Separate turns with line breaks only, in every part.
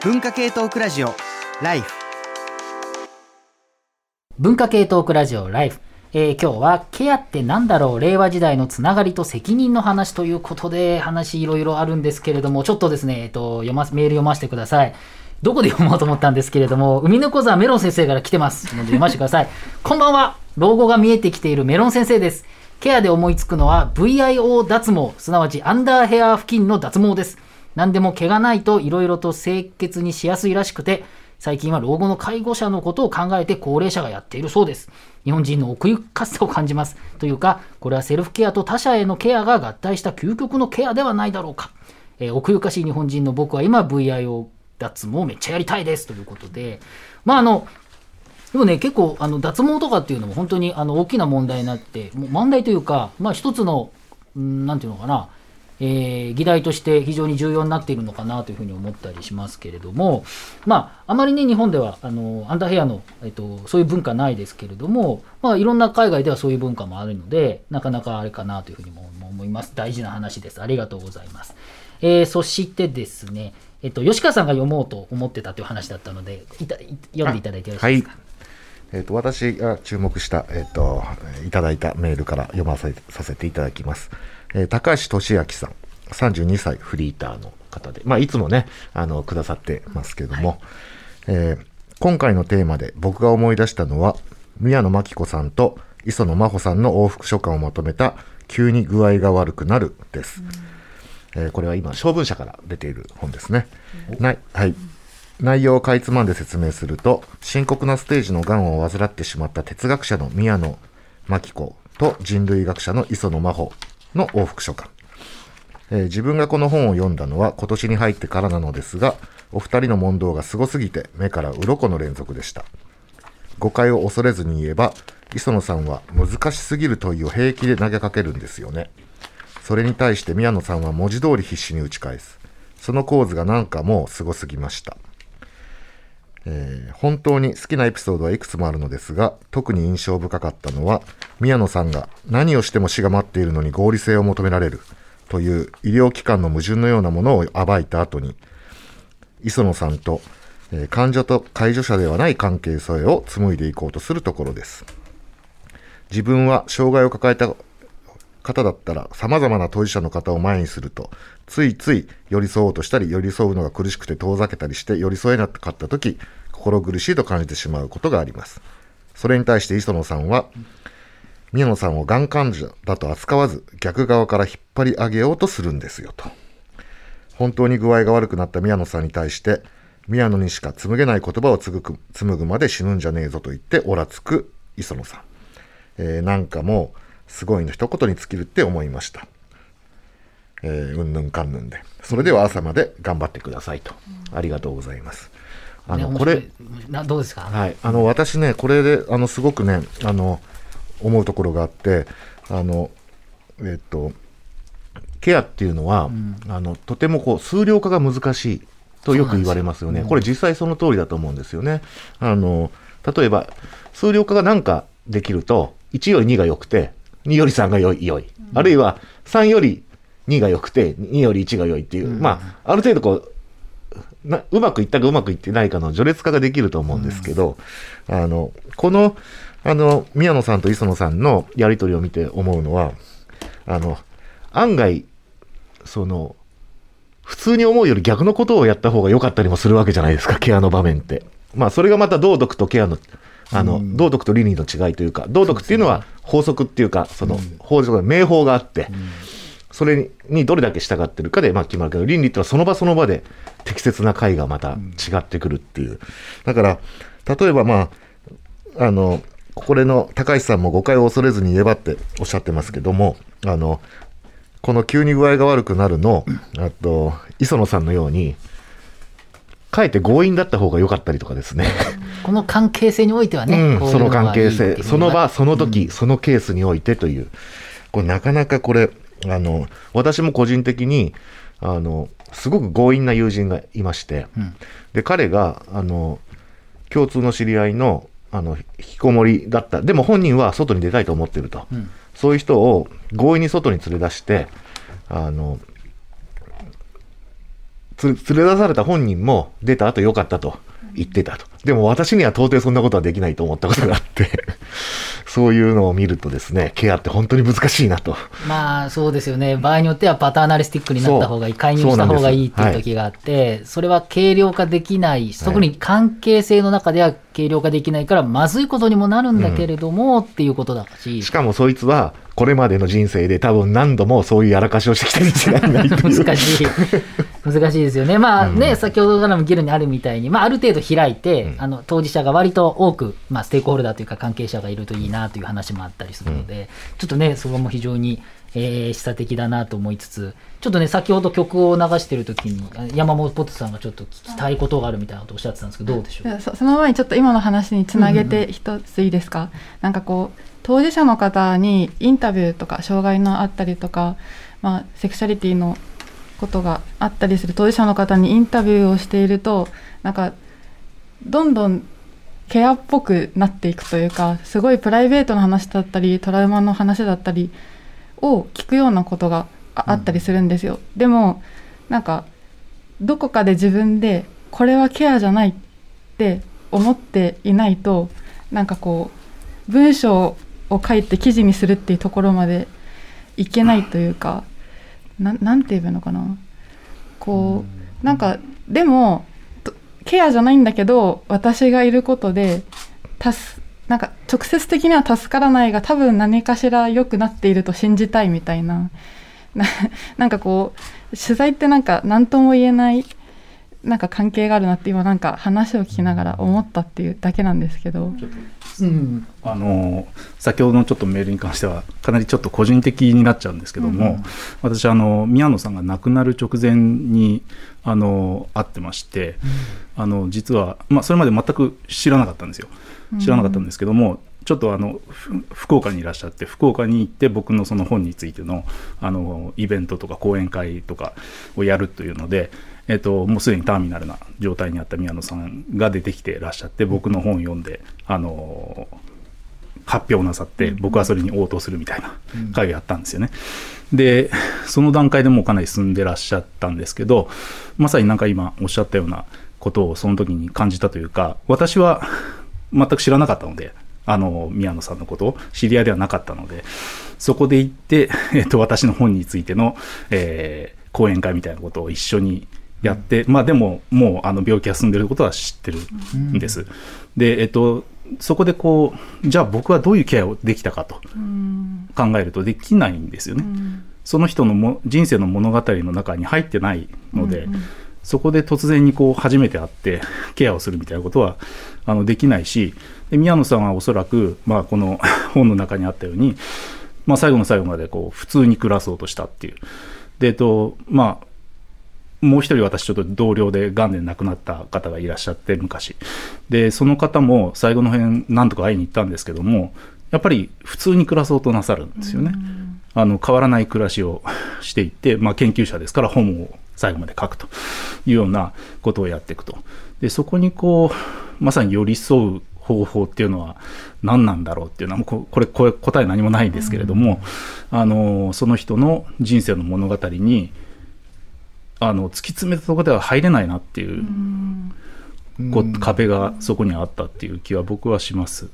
文化系トークラジオライフ。
文化系トークラジオライフ、えー今日はケアってなんだろう？令和時代のつながりと責任の話ということで話いろいろあるんですけれどもちょっとですね、えっと、読まメール読ませてください。どこで読もうと思ったんですけれども海猫座メロン先生から来てます。ので読ませてください。こんばんは。老後が見えてきているメロン先生です。ケアで思いつくのは VIO 脱毛すなわちアンダーヘア付近の脱毛です。何でも毛がないといろいろと清潔にしやすいらしくて最近は老後の介護者のことを考えて高齢者がやっているそうです。日本人の奥ゆかしさを感じます。というか、これはセルフケアと他者へのケアが合体した究極のケアではないだろうか。えー奥ゆかしい日本人の僕は今 VIO 脱毛めっちゃやりたいですということで、まああの、でもね、結構あの脱毛とかっていうのも本当にあの大きな問題になって、問題というか、まあ一つの、うんなんていうのかな、えー議題として非常に重要になっているのかなというふうに思ったりしますけれども、まあ、あまりね、日本ではあのアンダーヘアの、えっと、そういう文化ないですけれども、まあ、いろんな海外ではそういう文化もあるので、なかなかあれかなというふうにも思います。大事な話です。ありがとうございます。えーそしてですね、えっと、吉川さんが読もうと思ってたという話だったので、いた読んでいただいてよろしいですか？
えー、と私が注目した、えー、といただいたメールから読ませさせていただきます、えー高橋俊明さん。32歳フリーターの方で、まあ、いつもねあのくださってますけども、えー今回のテーマで僕が思い出したのは宮野真紀子さんと磯野真帆さんの往復書簡をまとめた「急に具合が悪くなる」です、えーこれは今小文社から出ている本ですね。ない。はい内容をかいつまんで説明すると深刻なステージのがんを患ってしまった哲学者の宮野真紀子と人類学者の磯野真帆の往復書簡、えー自分がこの本を読んだのは今年に入ってからなのですがお二人の問答がすごすぎて目から鱗の連続でした。誤解を恐れずに言えば磯野さんは難しすぎる問いを平気で投げかけるんですよね。それに対して宮野さんは文字通り必死に打ち返す。その構図がなんかもうすごすぎました。えー本当に好きなエピソードはいくつもあるのですが特に印象深かったのは宮野さんが何をしても死が待っているのに合理性を求められるという医療機関の矛盾のようなものを暴いた後に磯野さんと、えー患者と介助者ではない関係性を紡いでいこうとするところです。自分は障害を抱えた方だったら様々な当事者の方を前にするとついつい寄り添おうとしたり寄り添うのが苦しくて遠ざけたりして寄り添えなかった時心苦しいと感じてしまうことがあります。それに対して磯野さんは宮野さんをがん患者だと扱わず逆側から引っ張り上げようとするんですよと。本当に具合が悪くなった宮野さんに対して宮野にしか紡げない言葉を紡ぐ紡ぐまで死ぬんじゃねえぞと言っておらつく磯野さん、えーなんかもうすごいの一言に尽きるって思いました。えーうんぬんかんぬんで。それでは朝まで頑張ってくださいと、ありがとうございます。あの、これ
ね面白い。などうですか、
はい、あの私ね、これであのすごくねあの思うところがあってあの、えっと、ケアっていうのは、あのとてもこう数量化が難しいとよく言われますよね、これ、実際その通りだと思うんですよね。あの例えば、数量化がなんかできると、1より2が良くて、2より3が良い、良い。あるいは3より2が良くて、2より1が良いっていう、まあ、ある程度こう、なうまくいったかうまくいってないかの序列化ができると思うんですけど、あのこのあの宮野さんと磯野さんのやり取りを見て思うのはあの案外その普通に思うより逆のことをやった方が良かったりもするわけじゃないですかケアの場面って。まあそれがまた道徳とケアのあの、道徳と倫理の違いというか道徳っていうのは法則っていうかその法則名法があって、それにどれだけ従ってるかでまあ決まるけど倫理ってのはその場その場で適切な解がまた違ってくるっていう。だから例えばまああのこれの高橋さんも誤解を恐れずに言えばっておっしゃってますけどもあのこの急に具合が悪くなるのあと磯野さんのようにかえって強引だった方が良かったりとかですね。
この関係性においてはね、
うん、その関係性、その場、その時、そのケースにおいてという、これなかなかこれ、あの、私も個人的に、あの、すごく強引な友人がいまして、で、彼が、あの、共通の知り合いの、あの、引きこもりだった。でも本人は外に出たいと思ってると。そういう人を強引に外に連れ出して、あの、つ連れ出された本人も出た後良かったと言ってたと。でも私には到底そんなことはできないと思ったことがあって、そういうのを見るとですね、ケアって本当に難しいなと。
まあそうですよね。場合によってはパターナリスティックになった方がいい介入した方がいいっていう時があってそれは軽量化できない特に関係性の中では軽量化できないからまずいことにもなるんだけれども、っていうことだし。
しかもそいつは、これまでの人生で多分何度もそういうやらかしをしてきたに違いない。
難しい。難しいですよね。まあね、先ほどからも議論にあるみたいに、まあ、ある程度開いて、あの当事者が割と多く、まあ、ステークホルダーというか関係者がいるといいなという話もあったりするので、ちょっとねそこも非常に、えー示唆的だなと思いつつちょっとね先ほど曲を流してる時にあ山本ポテトさんがちょっと聞きたいことがあるみたいなことをおっしゃってたんですけどどうでしょう？
そその前にちょっと今の話につなげて一ついいですか、なんかこう当事者の方にインタビューとか障害のあったりとか、まあ、セクシャリティのことがあったりする当事者の方にインタビューをしているとなんかどんどんケアっぽくなっていくというかすごいプライベートの話だったりトラウマの話だったりを聞くようなことがああったりするんですよ。でもなんかどこかで自分でこれはケアじゃないって思っていないとなんかこう文章を書いて記事にするっていうところまでいけないというかななんて言えばいいのかな。こうなんかでもとケアじゃないんだけど私がいることで助なんか直接的には助からないが多分何かしら良くなっていると信じたいみたいな。ななんかこう取材ってなんか何とも言えないなんか関係があるなって今なんか話を聞きながら思ったっていうだけなんですけど、
うん。
あの先ほどのちょっとメールに関してはかなりちょっと個人的になっちゃうんですけども、私あの宮野さんが亡くなる直前にあの会ってまして、あの実は、まあ、それまで全く知らなかったんですよ。知らなかったんですけども、ちょっとあのふ福岡にいらっしゃって福岡に行って僕のその本についてのあのイベントとか講演会とかをやるというので、えっと、もうすでにターミナルな状態にあった宮野さんが出てきてらっしゃって僕の本を読んであの発表なさって僕はそれに応答するみたいな会をやったんですよね。でその段階でもうかなり進んでらっしゃったんですけどまさになんか今おっしゃったようなことをその時に感じたというか私は全く知らなかったのであの宮野さんのことを知り合いではなかったのでそこで行って、えっと、私の本についての、えー講演会みたいなことを一緒にやって、まあでももうあの病気が進んでることは知ってるんです。で、えっと、そこでこうじゃあ僕はどういうケアをできたかと
うん
考えるとできないんですよね。
うん
その人のも人生の物語の中に入ってないので、
うんうん
そこで突然にこう初めて会ってケアをするみたいなことはあのできないしで宮野さんはおそらく、まあ、この 本の中にあったように、まあ、最後の最後までこう普通に暮らそうとしたっていう。でえっとまあもう一人私ちょっと同僚で癌で亡くなった方がいらっしゃって昔でその方も最後の辺何とか会いに行ったんですけどもやっぱり普通に暮らそうとなさるんですよね。あの変わらない暮らしを していって、まあ、研究者ですから本を最後まで書くというようなことをやっていくと。でそこにこうまさに寄り添う方法っていうのは何なんだろうっていうのはもうここれこれ答え何もないんですけれども、あのその人の人生の物語にあの突き詰めたところでは入れないなっていうこう壁がそこにあったっていう気は僕はします。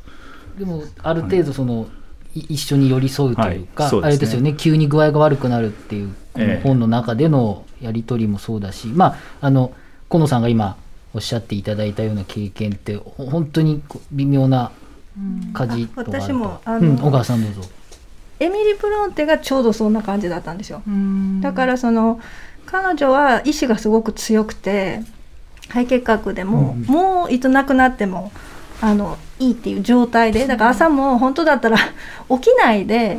でもある程度その、い一緒に寄り添うというか、
はい。ね。
あれですよね。急に具合が悪くなるっていうこの
ええ。
本の中でのやり取りもそうだし、まああの河野さんが今おっしゃっていただいたような経験ってほ本当に微妙な舵とかあると。
あ私もあの
うん、小川さんどうぞ。
エミリ・ブロンテがちょうどそんな感じだったんですよ。
うん。
だからその彼女は意志がすごく強くて肺結核でも、もういつ亡くなってもあのいいっていう状態でだから朝も本当だったら起きないで、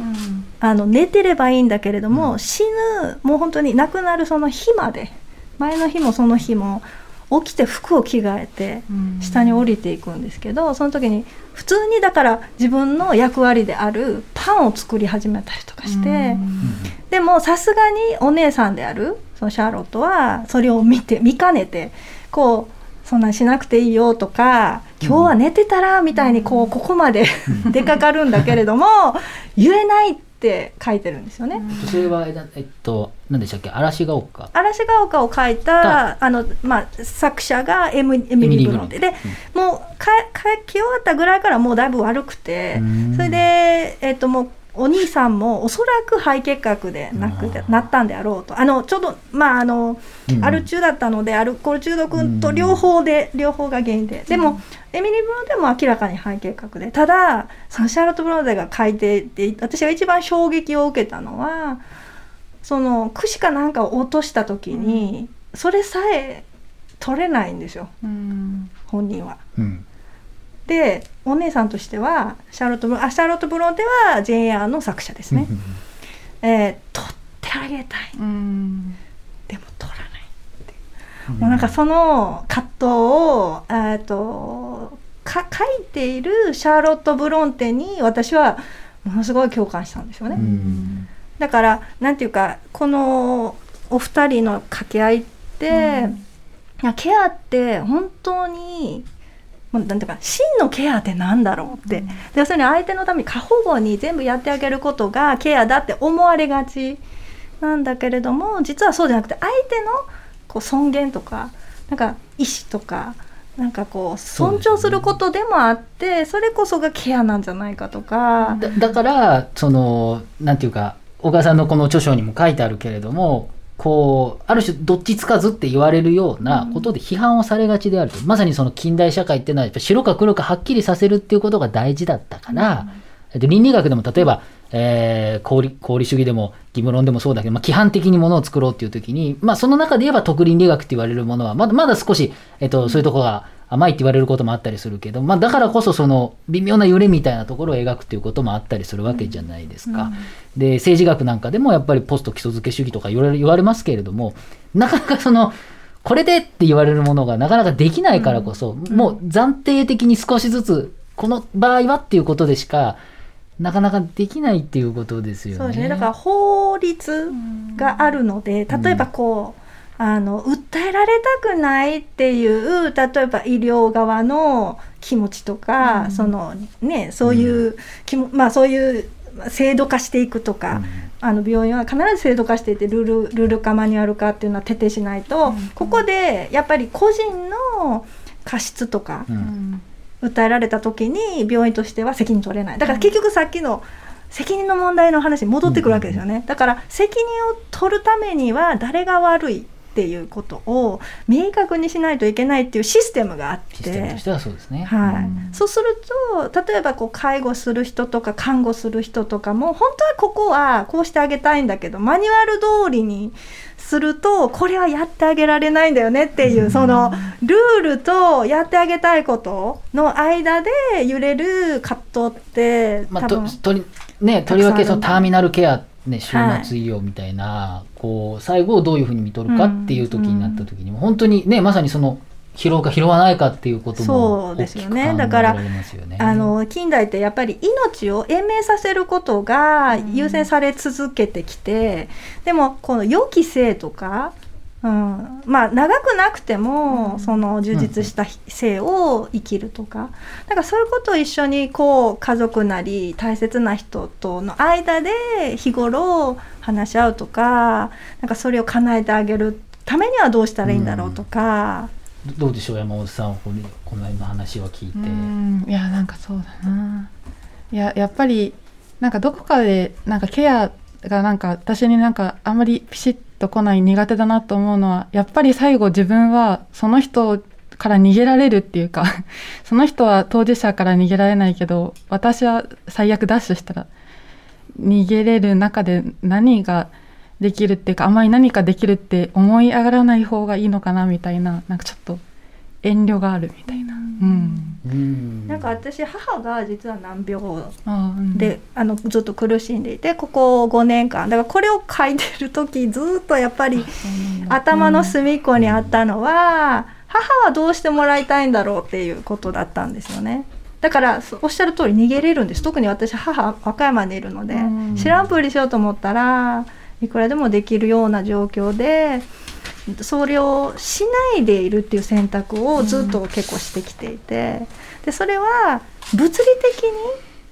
あの寝てればいいんだけれども、死ぬもう本当に亡くなるその日まで前の日もその日も起きて服を着替えて
うん
下に降りていくんですけどその時に普通にだから自分の役割であるパンを作り始めたりとかして。でもさすがにお姉さんであるそのシャーロットはそれを見て見かねてこうそんなんしなくていいよとか今日は寝てたらみたいにこうここまで出かかるんだけれども 言えないって書いてるんですよね。
それはえっと何でしたっけ？嵐が丘？
嵐が丘を書いたあの、まあ、作者がエムエミリー・ブロンテで、もうか書き終わったぐらいからもうだいぶ悪くてそれで、えっと、もうお兄さんもおそらく肺結核でなくなったんであろうと。あのちょうどまああの、うん、アル中だったのでアルコール中毒と両方で、両方が原因で。でも、エミリー・ブロンテも明らかに肺結核で。ただそのシャーロット・ブロンテが書いてて私が一番衝撃を受けたのはその串かなんかを落とした時に、それさえ取れないんですよ、うん、本人は。うん。でお姉さんとしてはシャーロットブロあシャーロット・ブロンテはジェイ・アーの作者ですね。えー、取ってあげたい、でも取らないっていう、もうなんかその葛藤を、えーと、か書いているシャーロット・ブロンテに私はものすごい共感したんですよね。だからなんていうかこのお二人の掛け合いって、うん、ケアって本当になんていうか真のケアってなんだろうって、うん、要するに相手のために過保護に全部やってあげることがケアだって思われがち。なんだけれども実はそうじゃなくて相手のこう尊厳とかなんか意思とかなんかこう尊重することでもあってそれこそがケアなんじゃないかとか。
だからそのなんていうか小川さんのこの著書にも書いてあるけれどもこう、ある種どっちつかずって言われるようなことで批判をされがちであると。まさにその近代社会っていうのは、やっぱ白か黒かはっきりさせるっていうことが大事だったから、うん、倫理学でも例えば、えー、功利功利主義でも義務論でもそうだけど、まあ、規範的にものを作ろうっていう時に、まあ、その中で言えば特倫理学って言われるものはまだまだ少し、えっと、そういうところが甘いって言われることもあったりするけど、まあ、だからこそその微妙な揺れみたいなところを描くっていうこともあったりするわけじゃないですか。うん、で政治学なんかでもやっぱりポスト基礎付け主義とか言われ言われますけれどもなかなかそのこれでって言われるものがなかなかできないからこそ、うん、もう暫定的に少しずつこの場合はっていうことでしかなかなかできないっていうことですよね。
そうですねだから法律があるので例えばこう、あの訴えられたくないっていう例えば医療側の気持ちとか、うん、そのねそういう、うん、まあそういう制度化していくとか、うん、あの病院は必ず制度化していてルールルール化マニュアル化っていうのは徹底しないと、ここでやっぱり個人の過失とか、訴えられた時に病院としては責任取れない。だから結局さっきの責任の問題の話に戻ってくるわけですよね、だから責任を取るためには誰が悪いっていうことを明確にしないといけないっていうシステムがあって。システムとしてはそうですね、はい、うそうすると例えばこう介護する人とか看護する人とかも本当はここはこうしてあげたいんだけどマニュアル通りにするとこれはやってあげられないんだよねっていう、そのルールとやってあげたいことの間で揺れる葛藤って、
まあ、ととね、とりわけそのターミナルケアね、終末医療みたいな、はい、こう最後をどういうふうに見とるかっていう時になった時にも、うん、本当にねまさにその拾うか拾わないかっていうことも
そうですよね。だからあの近代ってやっぱり命を延命させることが優先され続けてきて、うん、でもこの予期性とかうん、まあ長くなくても、その充実した生を生きるとか、だからそういうことを一緒にこう家族なり大切な人との間で日頃話し合うとかなんかそれを叶えてあげるためにはどうしたらいいんだろうとか。
うん、どうでしょう山本さんこのこの辺の話を聞い
て。いやなんかそうだな。いややっぱりなんかどこかでなんかケアがなんか私になんかあんまりピシッと来ない苦手だなと思うのはやっぱり最後自分はその人から逃げられるっていうか その人は当事者から逃げられないけど私は最悪ダッシュしたら逃げれる中で何ができるっていうかあまり何かできるって思い上がらない方がいいのかなみたいななんかちょっと遠慮があるみたいな。う
ん、なんか私母が実は難病であのずっと苦しんでいてここ5年間。だからこれを書いてる時ずっとやっぱり頭の隅っこにあったのは母はどうしてもらいたいんだろうっていうことだったんですよね。だからおっしゃる通り逃げれるんです。特に私母和歌山にいるので知らんぷりしようと思ったらいくらでもできるような状況でそれをしないでいるっていう選択をずっと結構してきていて、でそれは物理的に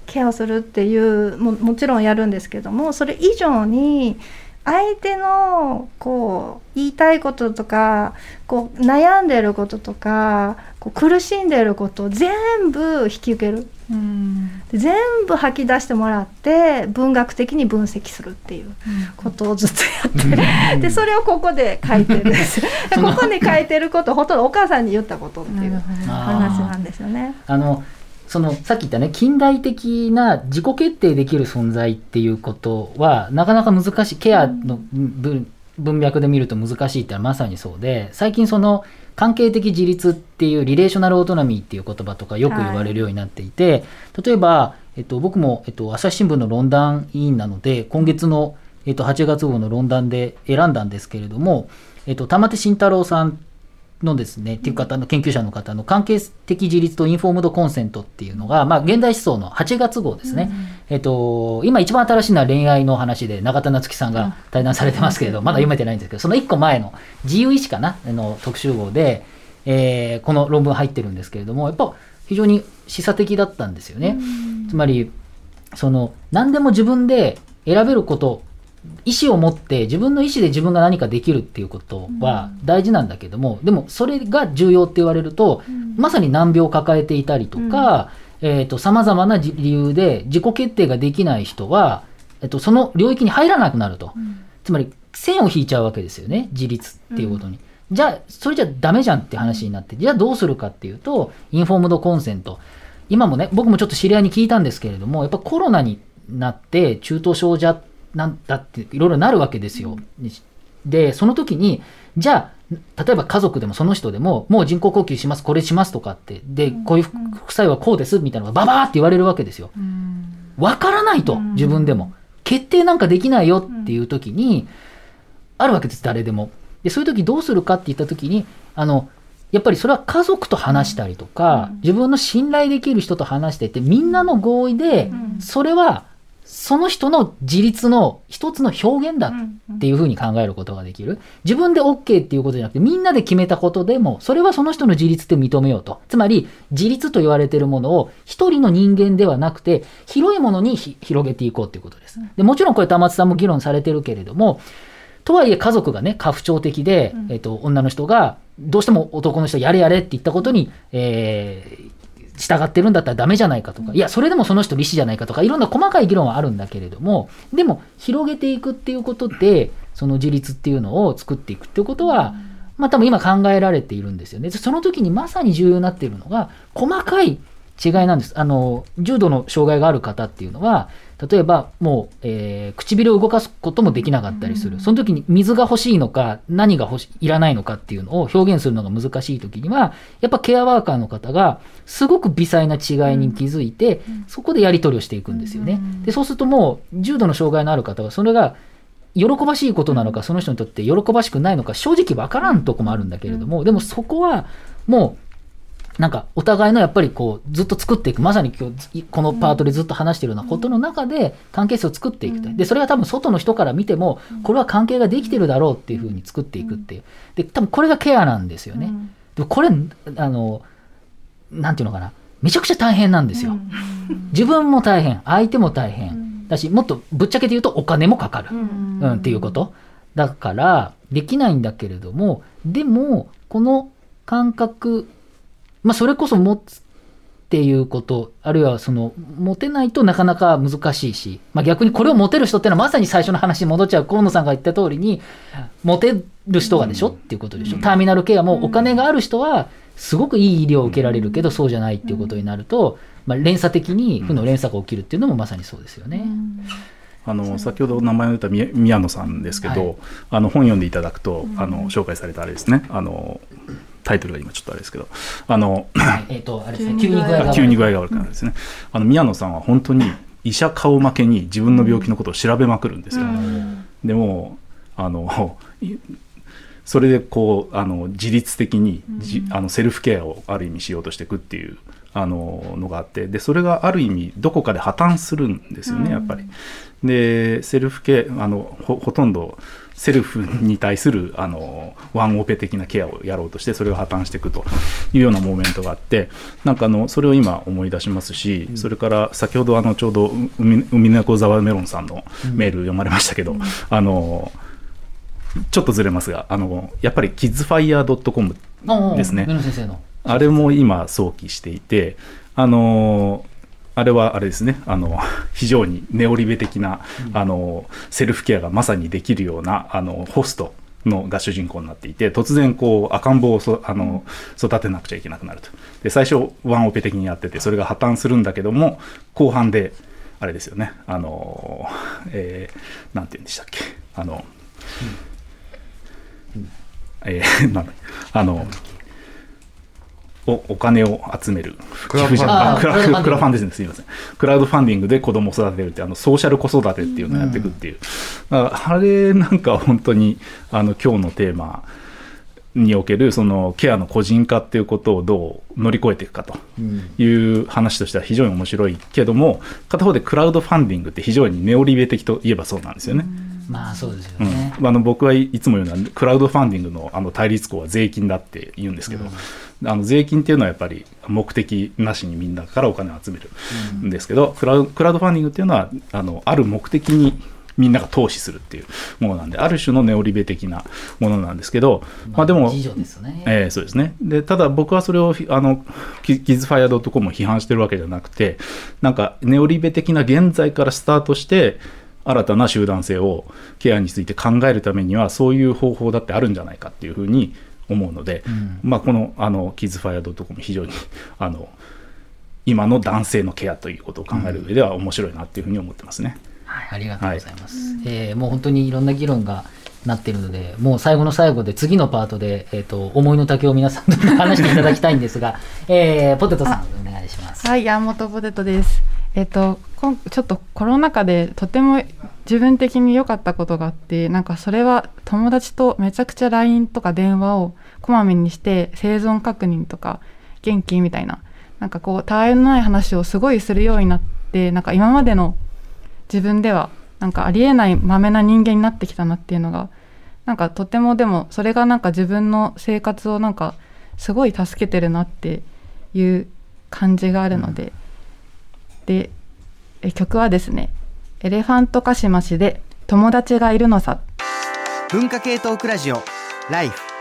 ケアをするっていうももちろんやるんですけどもそれ以上に相手のこう言いたいこととかこう悩んでることとかこう苦しんでることを全部引き受ける。
うん。
で全部吐き出してもらって文学的に分析するっていうことをずっとやってでそれをここで書いてるんです。ここに書いてることほとんどお母さんに言ったことっていう話なんですよね。
あのそのさっき言ったね近代的な自己決定できる存在っていうことはなかなか難しいケアの文脈で見ると難しいってのはまさにそうで最近その関係的自立っていうリレーショナルオートノミーっていう言葉とかよく言われるようになっていて、例えば、えっと、僕も、えっと、朝日新聞の論壇委員なので今月の、えっと、8月号の論壇で選んだんですけれども、えっと、玉手慎太郎さんのですね、っていう方の研究者の方の関係的自立とインフォームドコンセントっていうのが、まあ、現代思想の8月号ですね。えっと、今一番新しいのは恋愛の話で永田夏樹さんが対談されてますけれど、まだ読めてないんですけど、その1個前の自由意志かな？あの特集号で、えーこの論文入ってるんですけれども、やっぱ非常に示唆的だったんですよね。つまり、その何でも自分で選べること意思を持って自分の意思で自分が何かできるっていうことは大事なんだけども、でもそれが重要って言われると、まさに難病を抱えていたりとか、えー、と様々な理由で自己決定ができない人は、えっとその領域に入らなくなると、つまり線を引いちゃうわけですよね自立っていうことに。じゃあそれじゃダメじゃんって話になってじゃあどうするかっていうとインフォームドコンセント。今もね僕もちょっと知り合いに聞いたんですけれどもやっぱコロナになって中等症じゃなんだっていろいろなるわけですよ。でその時にじゃあ例えば家族でもその人でももう人工呼吸しますこれしますとかってでこういう副作用はこうですみたいなのがババーって言われるわけですよ。わからないと自分でも決定なんかできないよっていう時にあるわけです誰でも。でそういう時どうするかって言った時にあのやっぱりそれは家族と話したりとか、自分の信頼できる人と話していてみんなの合意で、それはその人の自立の一つの表現だっていうふうに考えることができる。自分で OK っていうことじゃなくてみんなで決めたことでもそれはその人の自立って認めようと。つまり自立と言われているものを一人の人間ではなくて広いものにひ広げていこうということです。でもちろんこれ玉津さんも議論されてるけれどもとはいえ家族がね過不調的で、えっと女の人がどうしても男の人やれやれって言ったことに、えー従ってるんだったらダメじゃないかとか、いや、それでもその人利子じゃないかとか、いろんな細かい議論はあるんだけれども、でも、広げていくっていうことで、その自立っていうのを作っていくっていうことは、まあ多分今考えられているんですよね。でその時にまさに重要になっているのが、細かい違いなんです。あの、重度の障害がある方っていうのは、例えばもう、えー唇を動かすこともできなかったりする。その時に水が欲しいのか、何が欲しいらないのかっていうのを表現するのが難しい時には、やっぱケアワーカーの方がすごく微細な違いに気づいて、そこでやり取りをしていくんですよね。で、そうするともう、重度の障害のある方は、それが喜ばしいことなのか、その人にとって喜ばしくないのか、正直わからんとこもあるんだけれども、でもそこはもう、なんかお互いのやっぱりこうずっと作っていくまさに今日このパートでずっと話してるようなことの中で関係性を作っていくと。でそれは多分外の人から見てもこれは関係ができてるだろうっていうふうに作っていくって。いうで多分これがケアなんですよね。でもこれあのなんていうのかな。めちゃくちゃ大変なんですよ。自分も大変。相手も大変。だしもっとぶっちゃけて言うとお金もかかる、うんっていうこと。だからできないんだけれどもでもこの感覚まあそれこそ持つっていうことあるいはその持てないとなかなか難しいし、まあ、逆にこれを持てる人っていうのはまさに最初の話に戻っちゃう河野さんが言った通りに持てる人がでしょっていうことでしょ、ターミナルケアもお金がある人はすごくいい医療を受けられるけどそうじゃないっていうことになると、まあ、連鎖的に負の連鎖が起きるっていうのもまさにそうですよね。
あの先ほど名前を出た宮宮野さんですけど、
はい。
あの本読んでいただくと、あの紹介されたあれですね。あのタイトルが今ちょっとあれですけどあの
はいえっ、とあれですね急に具合が悪い
急に具合が悪くなるんですね、あの宮野さんは本当に医者顔負けに自分の病気のことを調べまくるんですよ、でもあのい それでこうあの自律的に、じあのセルフケアをある意味しようとしていくっていうあののがあってでそれがある意味どこかで破綻するんですよね、やっぱり。でセルフケアあのほほとんどセルフに対するあのワンオペ的なケアをやろうとしてそれを破綻していくというようなモーメントがあってなんかあのそれを今思い出しますし、それから先ほどあのちょうど海海猫沢メロンさんのメール読まれましたけど、あのちょっとずれますがあのやっぱりキッズファイヤー .com ですね。あれも今想起していて、あのあれはあれですね、あの非常にネオリベ的な、あのセルフケアがまさにできるようなあのホストのが主人公になっていて、突然こう赤ん坊をそあの育てなくちゃいけなくなると。で最初ワンオペ的にやってて、それが破綻するんだけども、後半であれですよね、あの、えーなんて言うんでしたっけ、あの、えーなんだあの、おお金を集める。
クラウドファン。
ですね。すみません。クラウドファンディングで子供を育てるってあのソーシャル子育てっていうのをやっていくっていう、だからあれなんか本当にあの今日のテーマにおけるそのケアの個人化っていうことをどう乗り越えていくかと。いう話としては非常に面白いけども片方でクラウドファンディングって非常にネオリベ的といえばそうなんですよね。
まあそうですよ
うん。
ね。
あの僕はいつも言うのはクラウドファンディングのあの対立項は税金だって言うんですけど、あの税金っていうのはやっぱり目的なしにみんなからお金を集めるんですけど、クラウクラウドファンディングっていうのはあのある目的にみんなが投資するっていうものなんである種のネオリベ的なものなんですけど、まあ、でも
ね。
えーそうですねでただ僕はそれをひあのキズファイアドットコムを批判してるわけじゃなくてなんかネオリベ的な現在からスタートして新たな集団性をケアについて考えるためにはそういう方法だってあるんじゃないかっていうふうに思うので、まあ、このあのキッズファイアドットコム非常に あの今の男性のケアということを考える上では面白いなっていうふうに思ってますね。
はい、ありがとうございます。えーもう本当にいろんな議論がなっているので、もう最後の最後で次のパートで、えっ、と、思いの丈を皆さんと話していただきたいんですが、えーポテトさんお願いします。
はい、山本ポテトです。えっと、こんちょっとコロナ禍でとても自分的に良かったことがあって、なんかそれは友達とめちゃくちゃ LINE とか電話をこまめにして生存確認とか元気みたいな、なんかこう、たわいのない話をすごいするようになって、なんか今までの自分ではなんかありえないまめな人間になってきたなっていうのがなんかとてもでもそれがなんか自分の生活をなんかすごい助けてるなっていう感じがあるので、でえ曲はですね「エレファントカシマシで友達がいるのさ」
文化系トークラジオライフ。